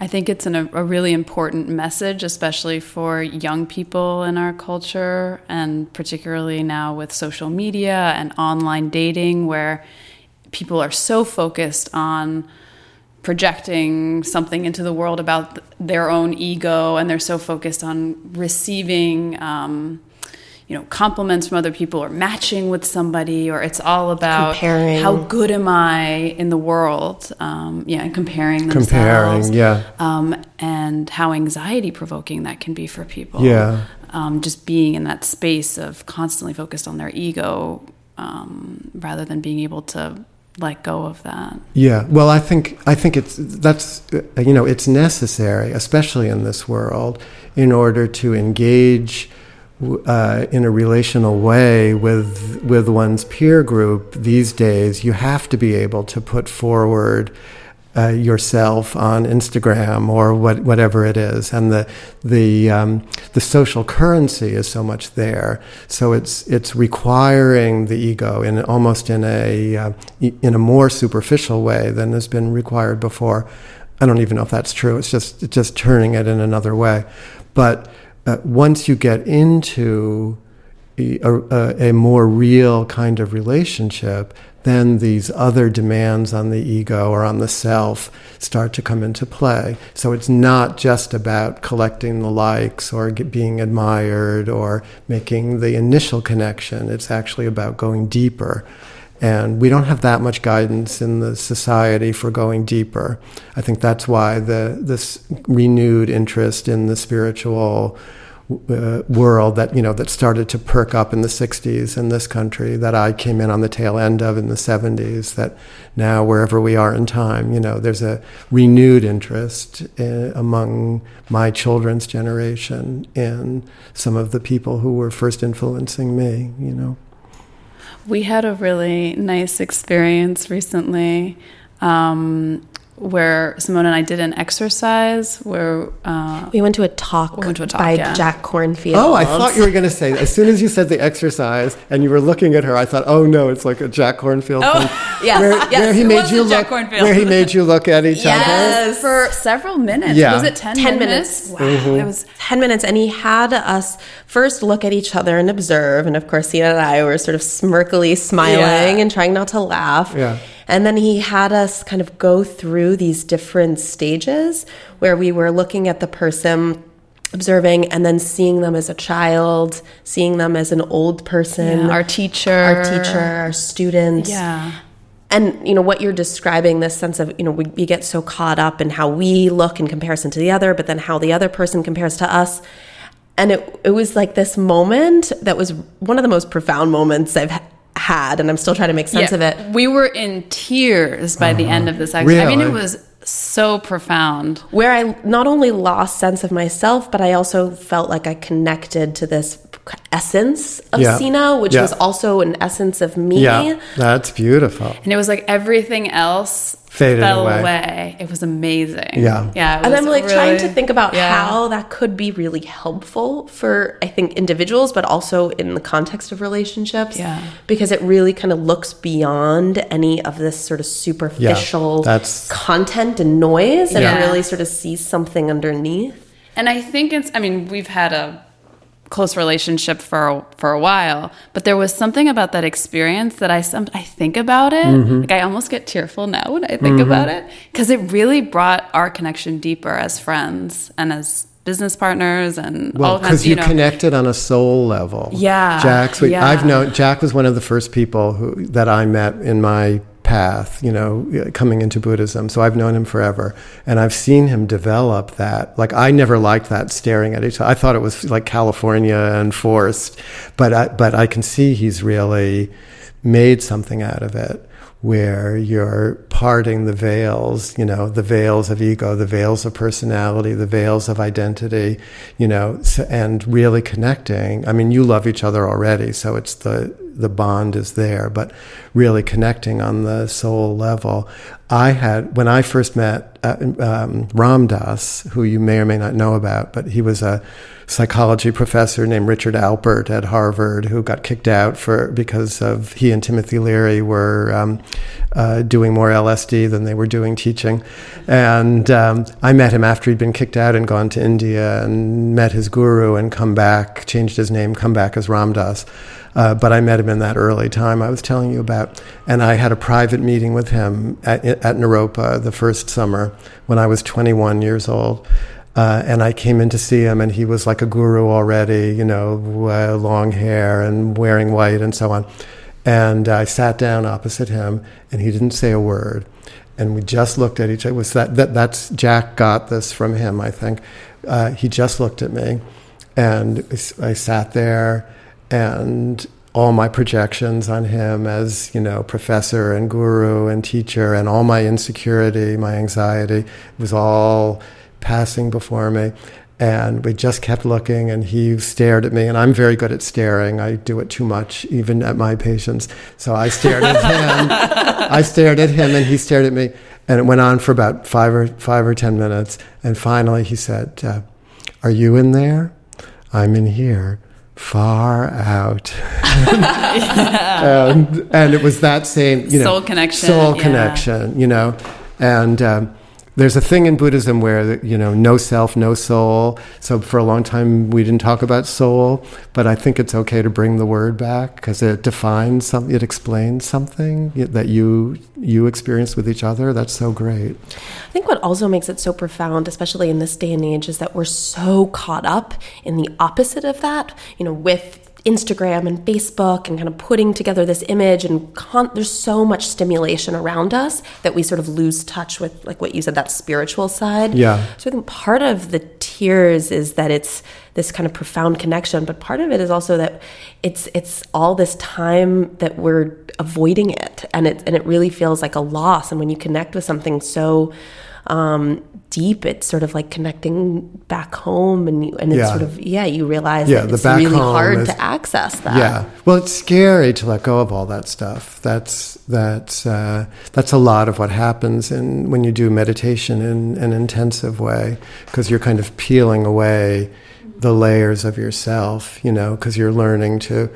I think it's an, a really important message, especially for young people in our culture, and particularly now with social media and online dating, where people are so focused on projecting something into the world about their own ego, and they're so focused on receiving. Um, you know compliments from other people or matching with somebody or it's all about Comparing. how good am i in the world um, yeah and comparing themselves Comparing, yeah. um, and how anxiety provoking that can be for people Yeah. um, just being in that space of constantly focused on their ego um, rather than being able to let go of that Yeah, well, I think I think it's that's you know it's necessary, especially in this world, in order to engage uh, in a relational way with with one's peer group. These days, you have to be able to put forward. Uh, yourself on Instagram or what, whatever it is, and the the um, the social currency is so much there. So it's it's requiring the ego in almost in a uh, in a more superficial way than has been required before. I don't even know if that's true. It's just it's just turning it in another way. But uh, once you get into a, a, more real kind of relationship, then these other demands on the ego or on the self start to come into play. So it's not just about collecting the likes or being admired or making the initial connection. It's actually about going deeper. And we don't have that much guidance in the society for going deeper. I think that's why the this renewed interest in the spiritual uh, world that you know that started to perk up in the 60s in this country that I came in on the tail end of in the 70s that now wherever we are in time you know there's a renewed interest in, among my children's generation in some of the people who were first influencing me you know. We had a really nice experience recently. Um, where Simone and I did an exercise where uh, We went to a talk, We went to a talk, by yeah. Jack Kornfield. Oh, I thought you were going to say, as soon as you said the exercise and you were looking at her, I thought, oh no, it's like a Jack Kornfield Oh, thing. yes, where, yes, where he it made you Jack look, Kornfield. where he made you look at each other. For several minutes. Yeah. Was it 10, 10 minutes. Wow. Mm-hmm. It was 10 minutes and he had us first look at each other and observe and of course Sina and I were sort of smirkily smiling Yeah. and trying not to laugh Yeah. And then he had us kind of go through these different stages where we were looking at the person observing and then seeing them as a child seeing them as an old person Yeah, our teacher. our teacher our student Yeah. and you know what you're describing this sense of you know we, we get so caught up in how we look in comparison to the other but then how the other person compares to us and it, it was like this moment that was one of the most profound moments i've had and i'm still trying to make sense of it We were in tears by the end of this exercise. I mean, it was so profound. where i not only lost sense of myself but i also felt like i connected to this essence of Yeah. sina which Yeah. was also an essence of me Yeah, that's beautiful. And it was like everything else Faded fell away. away. It was amazing. Yeah. Yeah. it and I'm like trying to think about yeah. how that could be really helpful for I think individuals, but also in the context of relationships. Yeah. Because it really kind of looks beyond any of this sort of superficial that's- content and noise, and Yeah. really sort of sees something underneath. And I think it's. I mean, we've had a close relationship for a, for a while, but there was something about that experience that I some I think about it. Mm-hmm. Like I almost get tearful now when I think about it because it really brought our connection deeper as friends and as business partners and Well, because you, know, connected on a soul level. Yeah, Jack's. yeah. I've known Jack was one of the first people who that I met in my path. You know, coming into Buddhism. So I've known him forever, and I've seen him develop that. Like I never liked that staring at each other. I thought it was like California and forced, but I, but I can see he's really made something out of it where you're parting the veils, you know, the veils of ego, the veils of personality, the veils of identity, you know, and really connecting. I mean, you love each other already, so it's the the bond is there, but really connecting on the soul level. I had when I first met uh, um, Ram who you may or may not know about, but he was a psychology professor named Richard Alpert at Harvard who got kicked out for because of he and Timothy Leary were um, uh, doing more LSD than they were doing teaching, and um, I met him after he'd been kicked out and gone to India and met his guru and come back, changed his name, come back as Ram Dass. Uh, but I met him in that early time I was telling you about. And I had a private meeting with him at, at Naropa the first summer when I was 21 years old. Uh, and I came in to see him, and he was like a guru already, you know, uh, long hair and wearing white and so on. And I sat down opposite him, and he didn't say a word. And we just looked at each other. Was that, that that's Jack got this from him, I think. Uh, he just looked at me, and I sat there and all my projections on him as you know professor and guru and teacher and all my insecurity my anxiety was all passing before me. And we just kept looking and he stared at me and i'm very good at staring. I do it too much even at my patients. So i stared at him. I stared at him and he stared at me. And it went on for about five or five or ten minutes. And finally he said uh, are you in there? I'm in here far out. and, and, it was that same, you know, soul connection. Soul yeah. connection, you know. And um, there's a thing in Buddhism where you know no self, no soul. So for a long time we didn't talk about soul, but I think it's okay to bring the word back because it defines something, it explains something that you you experience with each other. That's so great. I think what also makes it so profound, especially in this day and age, is that we're so caught up in the opposite of that. You know, with Instagram and Facebook and kind of putting together this image and con- there's so much stimulation around us that we sort of lose touch with like what you said that spiritual side. Yeah. So I think part of the tears is that it's this kind of profound connection, but part of it is also that it's it's all this time that we're avoiding it and it and it really feels like a loss and when you connect with something so um, deep, it's sort of like connecting back home, and and it's yeah. sort of yeah, you realize yeah, it's really hard is, to access that. Yeah, well, it's scary to let go of all that stuff. That's that's uh, that's a lot of what happens in when you do meditation in an intensive way, because you're kind of peeling away the layers of yourself, you know, because you're learning to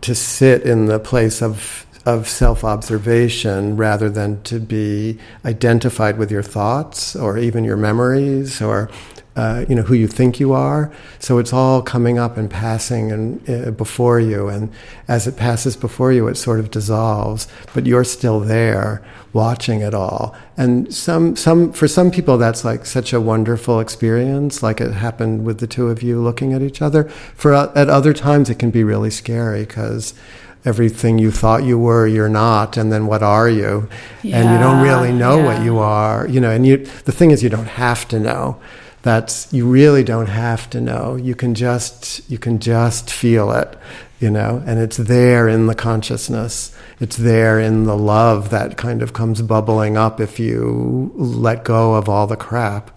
to sit in the place of of self observation rather than to be identified with your thoughts or even your memories or uh, you know who you think you are. So it's all coming up and passing and uh, before you, and as it passes before you, it sort of dissolves. But you're still there, watching it all. And some, some for some people, that's like such a wonderful experience, like it happened with the two of you looking at each other. For at other times, it can be really scary because everything you thought you were you're not and then what are you? Yeah, and you don't really know yeah. what you are you know and you the thing is you don't have to know. That's you really don't have to know. You can just you can just feel it you know and it's there in the consciousness. It's there in the love that kind of comes bubbling up if you let go of all the crap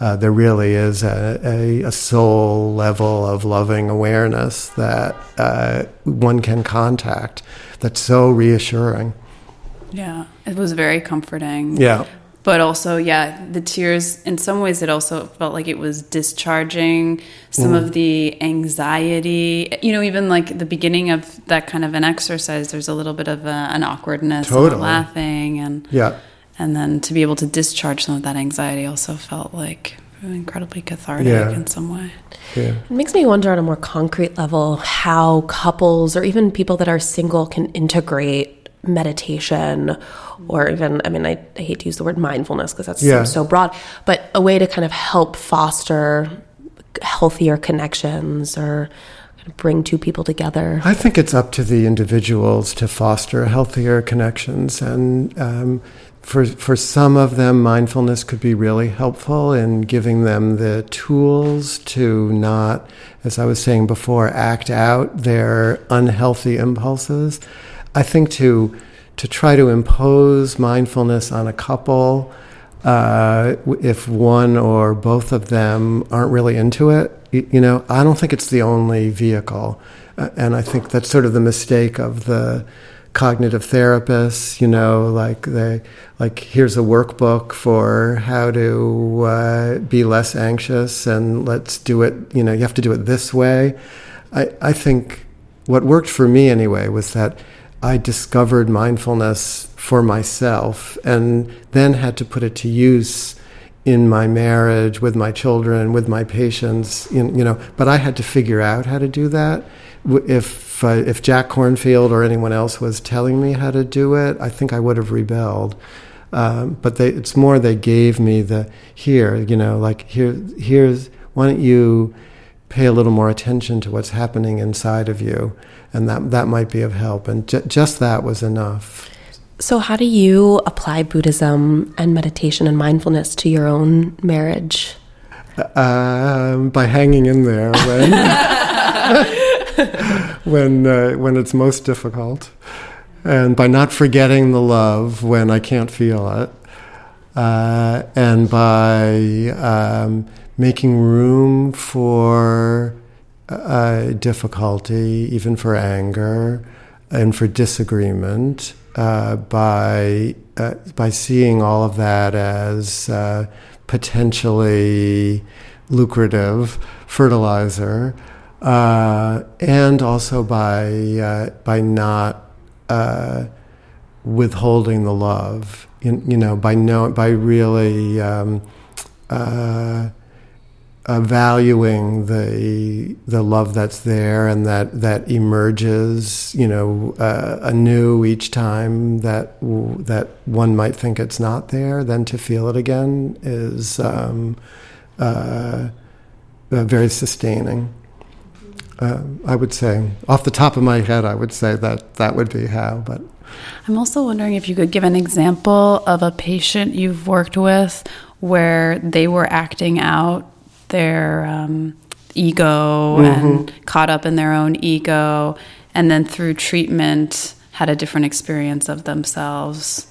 uh, there really is a, a, a, soul level of loving awareness that uh, one can contact that's so reassuring. Yeah, it was very comforting. Yeah. But also, yeah, the tears, in some ways, it also felt like it was discharging some mm. of the anxiety. You know, even like the beginning of that kind of an exercise, there's a little bit of a, an awkwardness, totally. laughing, and yeah and then to be able to discharge some of that anxiety also felt like incredibly cathartic yeah. in some way. Yeah. It makes me wonder on a more concrete level how couples or even people that are single can integrate meditation or even, I mean, I, I hate to use the word mindfulness because that's yeah. so broad, but a way to kind of help foster healthier connections or bring two people together? I think it's up to the individuals to foster healthier connections. And um, for, for some of them, mindfulness could be really helpful in giving them the tools to not, as I was saying before, act out their unhealthy impulses. I think to, to try to impose mindfulness on a couple, uh, if one or both of them aren't really into it, you know, I don't think it's the only vehicle. Uh, and I think that's sort of the mistake of the cognitive therapists, you know, like they like here's a workbook for how to uh, be less anxious, and let's do it. You know, you have to do it this way. I I think what worked for me anyway was that I discovered mindfulness for myself, and then had to put it to use in my marriage with my children with my patients you know but i had to figure out how to do that if uh, if Jack Kornfield or anyone else was telling me how to do it, I think I would have rebelled. Um, but they, it's more they gave me the here, you know, like here, here's why don't you pay a little more attention to what's happening inside of you, and that that might be of help. And ju- just that was enough. So, how do you apply Buddhism and meditation and mindfulness to your own marriage? Um, by hanging in there when. uh, when it's most difficult, and by not forgetting the love when I can't feel it, uh, and by um, making room for uh, difficulty, even for anger, and for disagreement, uh, by uh, by seeing all of that as uh, potentially lucrative fertilizer uh, and also by uh, by not uh, withholding the love. You, you, know, by know, by really um, uh, uh, valuing the the love that's there and that that emerges. You know, uh, anew each time that that one might think it's not there. Then to feel it again is um, very sustaining uh, I would say, off the top of my head, I would say that that would be how. But I'm also wondering if you could give an example of a patient you've worked with where they were acting out their um, ego mm-hmm. and caught up in their own ego, and then through treatment had a different experience of themselves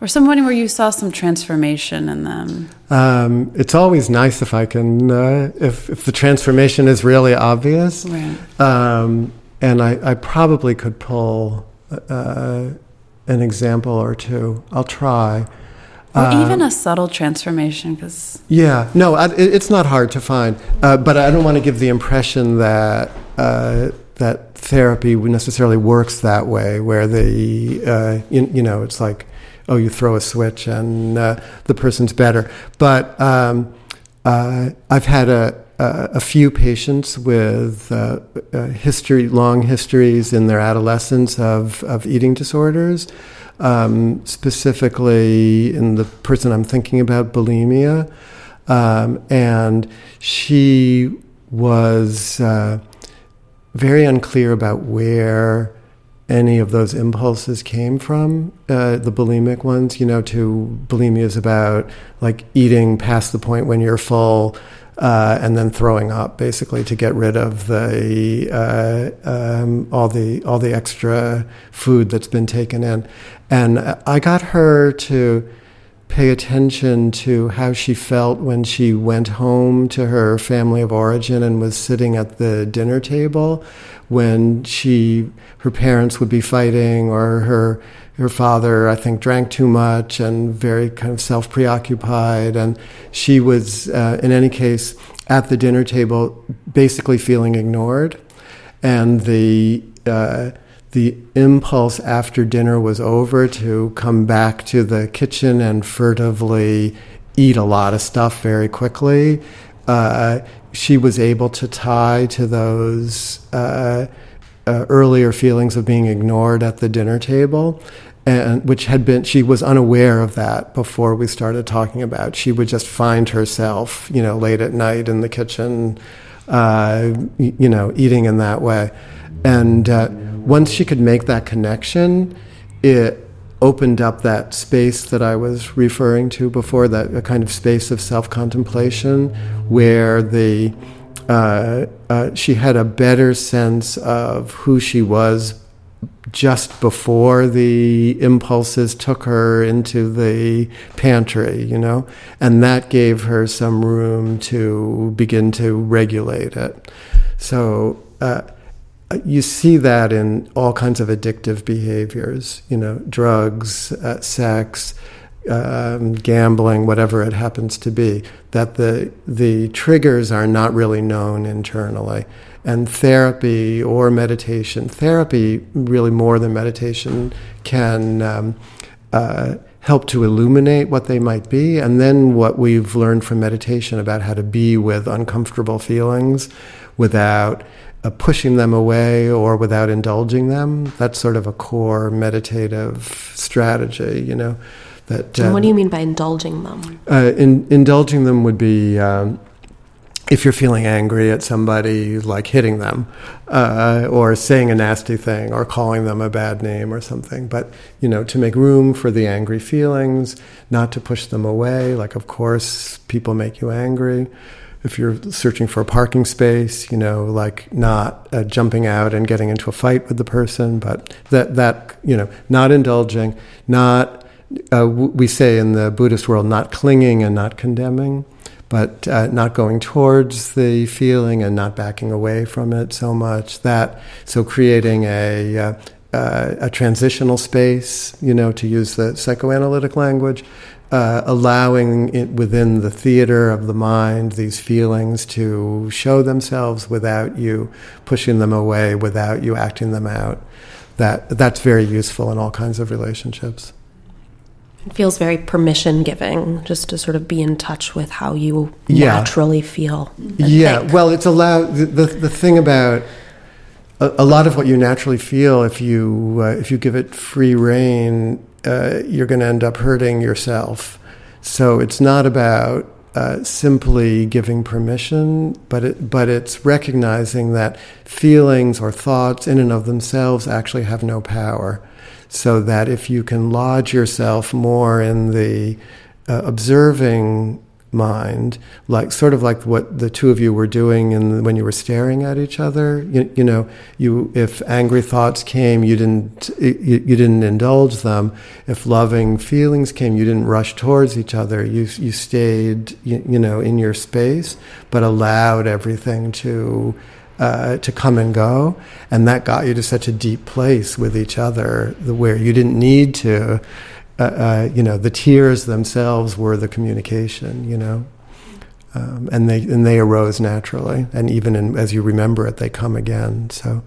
or someone where you saw some transformation in them? Um, it's always nice if I can, uh, if, if the transformation is really obvious. Right. Um, and I, I, probably could pull uh, an example or two. I'll try. Or um, even a subtle transformation, because. Yeah, no, I, it's not hard to find. Uh, but I don't want to give the impression that uh, that therapy necessarily works that way, where the uh, you, you, know it's like oh, you throw a switch and uh, the person's better. But um, uh, I've had a, a, few patients with uh, uh, history, long histories in their adolescence of, of eating disorders. Um, specifically, in the person I'm thinking about, bulimia. Um, and she was uh, very unclear about where any of those impulses came from, uh, the bulimic ones, you know, to bulimia is about like eating past the point when you're full uh, and then throwing up basically to get rid of the uh, um, all the all the extra food that's been taken in. And I got her to pay attention to how she felt when she went home to her family of origin and was sitting at the dinner table when she her parents would be fighting or her her father I think drank too much and very kind of self preoccupied and she was uh, in any case at the dinner table basically feeling ignored and the uh, the impulse after dinner was over to come back to the kitchen and furtively eat a lot of stuff very quickly. Uh, she was able to tie to those uh, uh, earlier feelings of being ignored at the dinner table. And which had been, she was unaware of that before we started talking about. She would just find herself, you know, late at night in the kitchen, uh, you know, eating in that way. And uh, once she could make that connection, it opened up that space that I was referring to before, that a kind of space of self contemplation, where the uh, uh, she had a better sense of who she was just before the impulses took her into the pantry, you know, and that gave her some room to begin to regulate it. So. Uh, you see that in all kinds of addictive behaviors, you know, drugs, uh, sex, um, gambling, whatever it happens to be, that the, the triggers are not really known internally. And therapy or meditation, therapy really more than meditation, can um, uh, help to illuminate what they might be. And then what we've learned from meditation about how to be with uncomfortable feelings without pushing them away or without indulging them. That's sort of a core meditative strategy, you know. That, and what do you um, mean by indulging them? Uh, in, indulging them would be um, if you're feeling angry at somebody, like hitting them, uh, or saying a nasty thing, or calling them a bad name or something. But you know, to make room for the angry feelings, not to push them away. Like, of course, people make you angry if you're searching for a parking space, you know, like not uh, jumping out and getting into a fight with the person, but that that you know, not indulging, not uh, we say in the Buddhist world, not clinging and not condemning, but uh, not going towards the feeling and not backing away from it so much. That so creating a uh, uh, a transitional space, you know, to use the psychoanalytic language, uh, allowing it within the theater of the mind these feelings to show themselves without you pushing them away, without you acting them out. That that's very useful in all kinds of relationships. It feels very permission giving, just to sort of be in touch with how you yeah. naturally feel. Yeah, think. well, it's allowed. The, the, the thing about a, a, lot of what you naturally feel, if you uh, if you give it free rein, uh, you're going to end up hurting yourself. So it's not about uh, simply giving permission, but it, but it's recognizing that feelings or thoughts in and of themselves actually have no power so that if you can lodge yourself more in the uh, observing mind, like sort of like what the two of you were doing and when you were staring at each other. You, you know, you if angry thoughts came, you didn't you, you, didn't indulge them. If loving feelings came, you didn't rush towards each other. You you stayed you, you know in your space, but allowed everything to uh, to come and go, and that got you to such a deep place with each other the, where you didn't need to. Uh, uh, you know, the tears themselves were the communication. You know, um, and they and they arose naturally, and even in, as you remember it, they come again. So,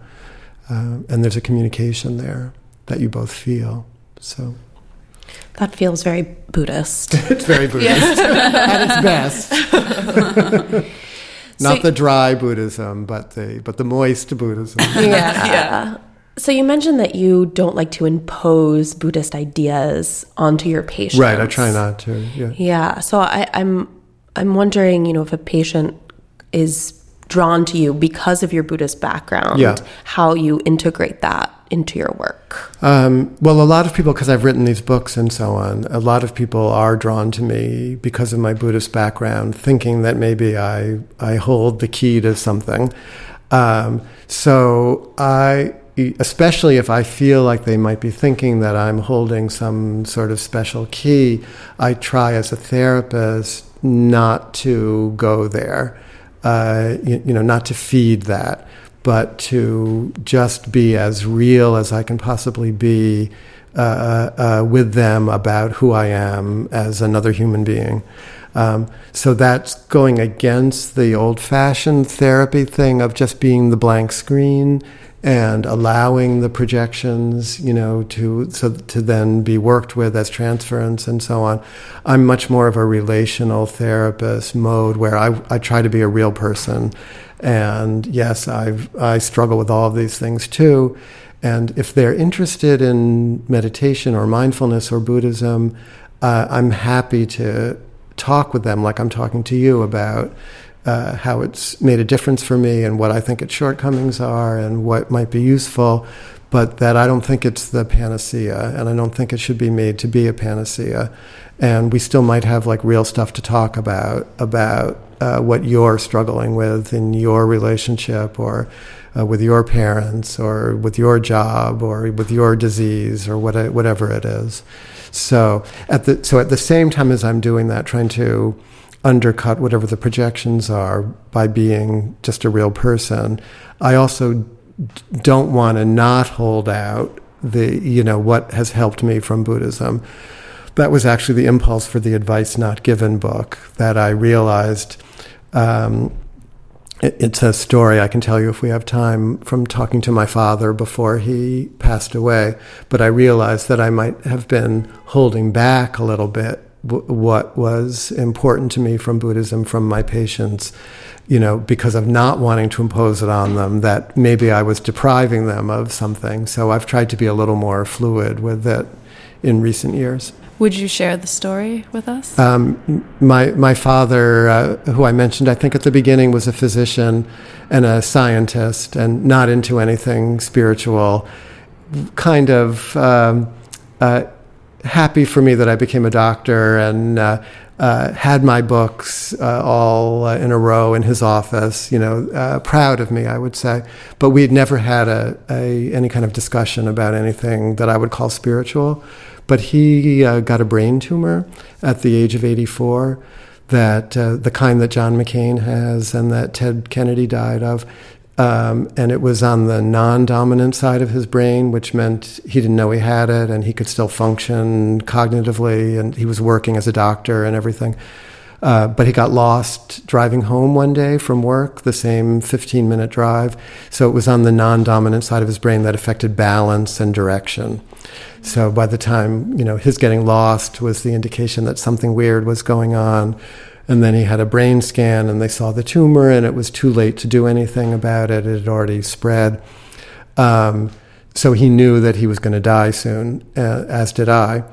uh, and there's a communication there that you both feel. So. That feels very Buddhist. it's very Buddhist at its best. Not so, the dry Buddhism, but the but the moist Buddhism. Yeah. yeah. So you mentioned that you don't like to impose Buddhist ideas onto your patients. Right, I try not to. Yeah. Yeah. So I, I'm I'm wondering, you know, if a patient is drawn to you because of your Buddhist background, yeah. how you integrate that into your work? Um, well, a lot of people, because I've written these books and so on, a lot of people are drawn to me because of my Buddhist background, thinking that maybe I, I hold the key to something. Um, so I, especially if I feel like they might be thinking that I'm holding some sort of special key, I try as a therapist not to go there, uh, you, you know, not to feed that but to just be as real as I can possibly be uh, uh, uh, with them about who I am as another human being. Um, so that's going against the old fashioned therapy thing of just being the blank screen and allowing the projections, you know, to so to then be worked with as transference and so on. I'm much more of a relational therapist mode where I, I try to be a real person and yes, I I struggle with all of these things too. And if they're interested in meditation or mindfulness or Buddhism, uh, I'm happy to talk with them like I'm talking to you about uh, how it's made a difference for me and what I think its shortcomings are and what might be useful, but that I don't think it's the panacea and I don't think it should be made to be a panacea. And we still might have like real stuff to talk about about uh, what you're struggling with in your relationship or uh, with your parents or with your job or with your disease or what, whatever it is. So at the so at the same time as I'm doing that, trying to undercut whatever the projections are by being just a real person, I also don't want to not hold out the you know what has helped me from Buddhism. That was actually the impulse for the Advice Not Given book that I realized. Um, it's a story I can tell you if we have time from talking to my father before he passed away. But I realized that I might have been holding back a little bit what was important to me from Buddhism from my patients, you know, because of not wanting to impose it on them, that maybe I was depriving them of something. So I've tried to be a little more fluid with it in recent years. Would you share the story with us? Um, my my father, uh, who I mentioned, I think at the beginning, was a physician and a scientist, and not into anything spiritual. Kind of um, uh, happy for me that I became a doctor and. Uh, uh, had my books uh, all uh, in a row in his office, you know, proud of me, I would say. But we had never had a, a, any kind of discussion about anything that I would call spiritual. But he uh, got a brain tumor at the age of 84, that uh, the kind that John McCain has and that Ted Kennedy died of. Um, and it was on the non dominant side of his brain, which meant he didn't know he had it and he could still function cognitively. And he was working as a doctor and everything. Uh, but he got lost driving home one day from work, the same 15 minute drive. So it was on the non dominant side of his brain that affected balance and direction. So by the time, you know, his getting lost was the indication that something weird was going on. And then he had a brain scan and they saw the tumor and it was too late to do anything about it. It had already spread. Um, so he knew that he was going to die soon, uh, as did I.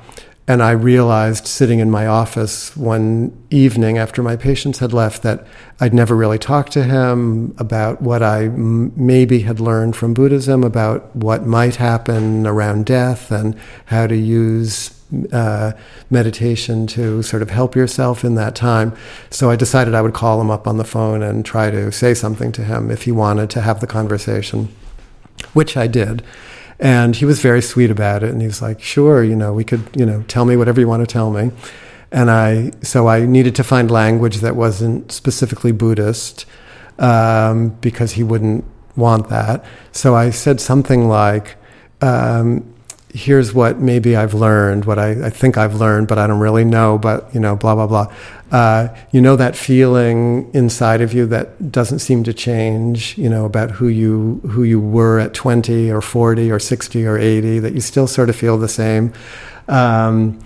And I realized sitting in my office one evening after my patients had left that I'd never really talked to him about what I m- maybe had learned from Buddhism about what might happen around death and how to use uh, meditation to sort of help yourself in that time. So I decided I would call him up on the phone and try to say something to him if he wanted to have the conversation, which I did. And he was very sweet about it. And he was like, sure, you know, we could, you know, tell me whatever you want to tell me. And I, so I needed to find language that wasn't specifically Buddhist um, because he wouldn't want that. So I said something like, um, here's what maybe I've learned, what I, I, think I've learned, but I don't really know, but, you know, blah, blah, blah. Uh, you know that feeling inside of you that doesn't seem to change, you know, about who you, who you were at 20 or 40 or 60 or 80, that you still sort of feel the same. Um,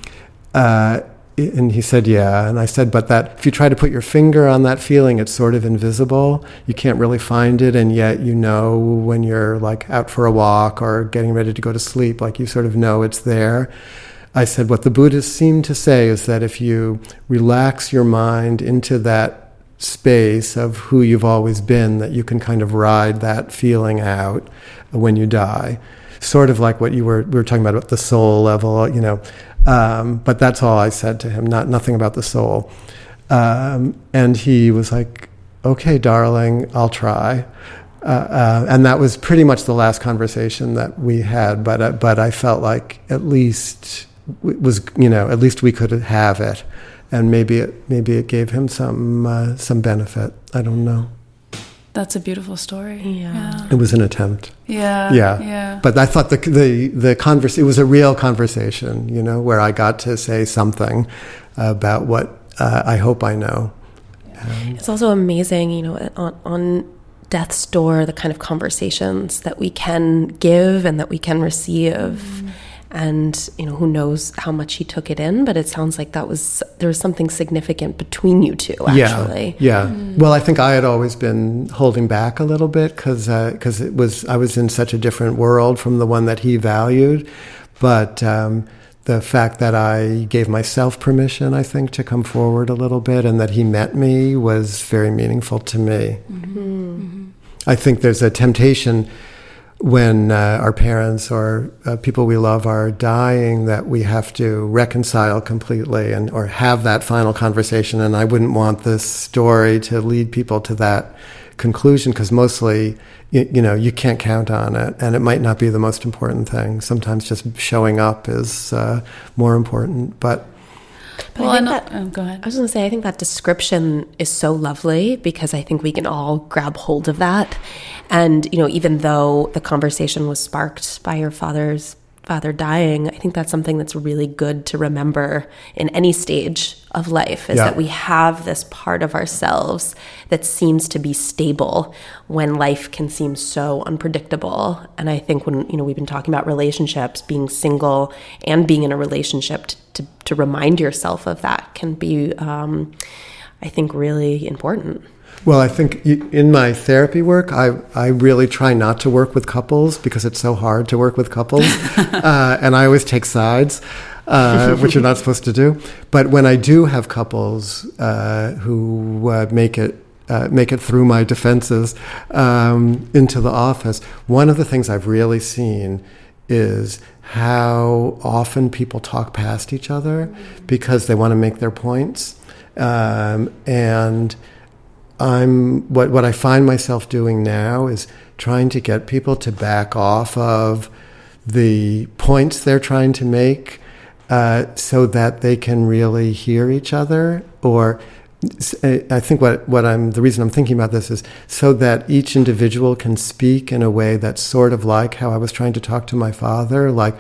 uh, and he said, Yeah. And I said, But that if you try to put your finger on that feeling, it's sort of invisible. You can't really find it. And yet you know when you're like out for a walk or getting ready to go to sleep, like you sort of know it's there. I said, What the Buddhists seem to say is that if you relax your mind into that space of who you've always been, that you can kind of ride that feeling out when you die. Sort of like what you were, we were talking about, about the soul level, you know. Um, but that's all I said to him, not nothing about the soul. Um, and he was like, "Okay, darling, I'll try." Uh, uh, and that was pretty much the last conversation that we had. But uh, but I felt like at least it was you know at least we could have it, and maybe it maybe it gave him some uh, some benefit. I don't know. That's a beautiful story. Yeah. yeah. It was an attempt. Yeah. Yeah. Yeah. But I thought the the the converse it was a real conversation, you know, where I got to say something about what uh, I hope I know. Um, it's also amazing, you know, on, on death's door, the kind of conversations that we can give and that we can receive. Mm-hmm and you know who knows how much he took it in but it sounds like that was there was something significant between you two actually yeah, yeah. Mm. well i think i had always been holding back a little bit because because uh, it was i was in such a different world from the one that he valued but um, the fact that I gave myself permission, I think, to come forward a little bit and that he met me was very meaningful to me. Mm-hmm. Mm-hmm. I think there's a temptation when uh, our parents or uh, people we love are dying that we have to reconcile completely and or have that final conversation. And I wouldn't want this story to lead people to that conclusion because mostly you, you, know you can't count on it. And it might not be the most important thing. Sometimes just showing up is uh, more important. But But well, I think uh, that, oh, go ahead. I was going to say, I think that description is so lovely because I think we can all grab hold of that. And, you know, even though the conversation was sparked by your father's father dying, I think that's something that's really good to remember in any stage of life is Yeah. that we have this part of ourselves that seems to be stable when life can seem so unpredictable. And I think when, you know, we've been talking about relationships, being single and being in a relationship to, to, to remind yourself of that can be, um, I think, really important. Well, I think in my therapy work, I, I really try not to work with couples because it's so hard to work with couples. uh, and I always take sides, uh, which you're not supposed to do. But when I do have couples uh, who uh, make it uh, make it through my defenses um, into the office, one of the things I've really seen is how often people talk past each other because they want to make their points. Um, and I'm what what I find myself doing now is trying to get people to back off of the points they're trying to make, uh, so that they can really hear each other. Or I think what what I'm the reason I'm thinking about this is so that each individual can speak in a way that's sort of like how I was trying to talk to my father, like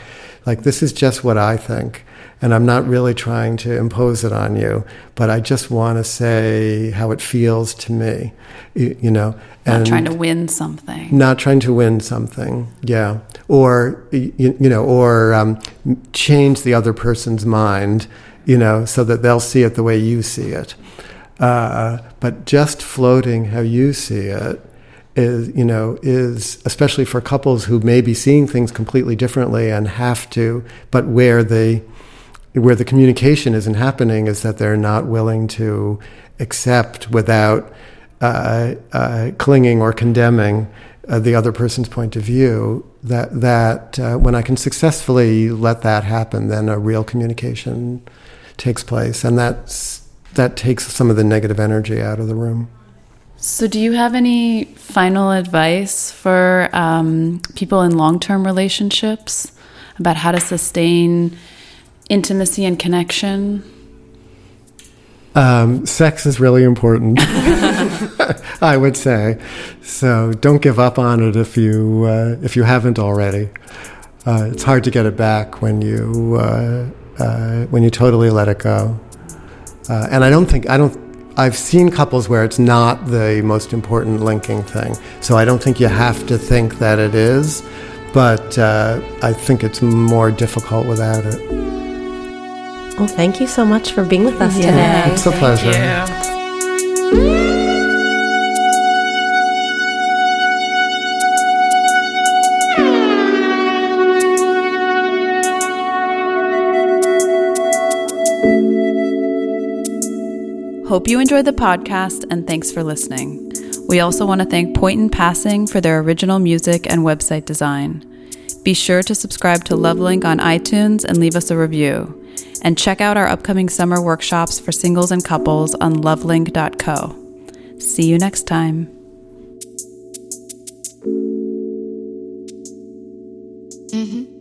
like this is just what I think and I'm not really trying to impose it on you, but I just want to say how it feels to me, you, you know. Not trying to win something. not trying to win something, yeah, or you, you know, or um, change the other person's mind, you know, so that they'll see it the way you see it. Uh, but just floating how you see it is, you know, is especially for couples who may be seeing things completely differently and have to, but where the where the communication isn't happening is that they're not willing to accept without uh, uh, clinging or condemning uh, the other person's point of view. That that uh, when I can successfully let that happen, then a real communication takes place, and that's that takes some of the negative energy out of the room. So, do you have any final advice for um, people in long term relationships about how to sustain intimacy and connection? Um, sex is really important, I would say. So don't give up on it if you uh, if you haven't already. Uh, it's hard to get it back when you uh, uh, when you totally let it go. Uh, and I don't think I don't. I've seen couples where it's not the most important linking thing. So I don't think you have to think that it is, but uh, I think it's more difficult without it. Well, thank you so much for being with us today. It's a pleasure. Hope you enjoyed the podcast and thanks for listening. We also want to thank Point in Passing for their original music and website design. Be sure to subscribe to Lovelink on iTunes and leave us a review. And check out our upcoming summer workshops for singles and couples on lovelink.co. See you next time. Mm-hmm.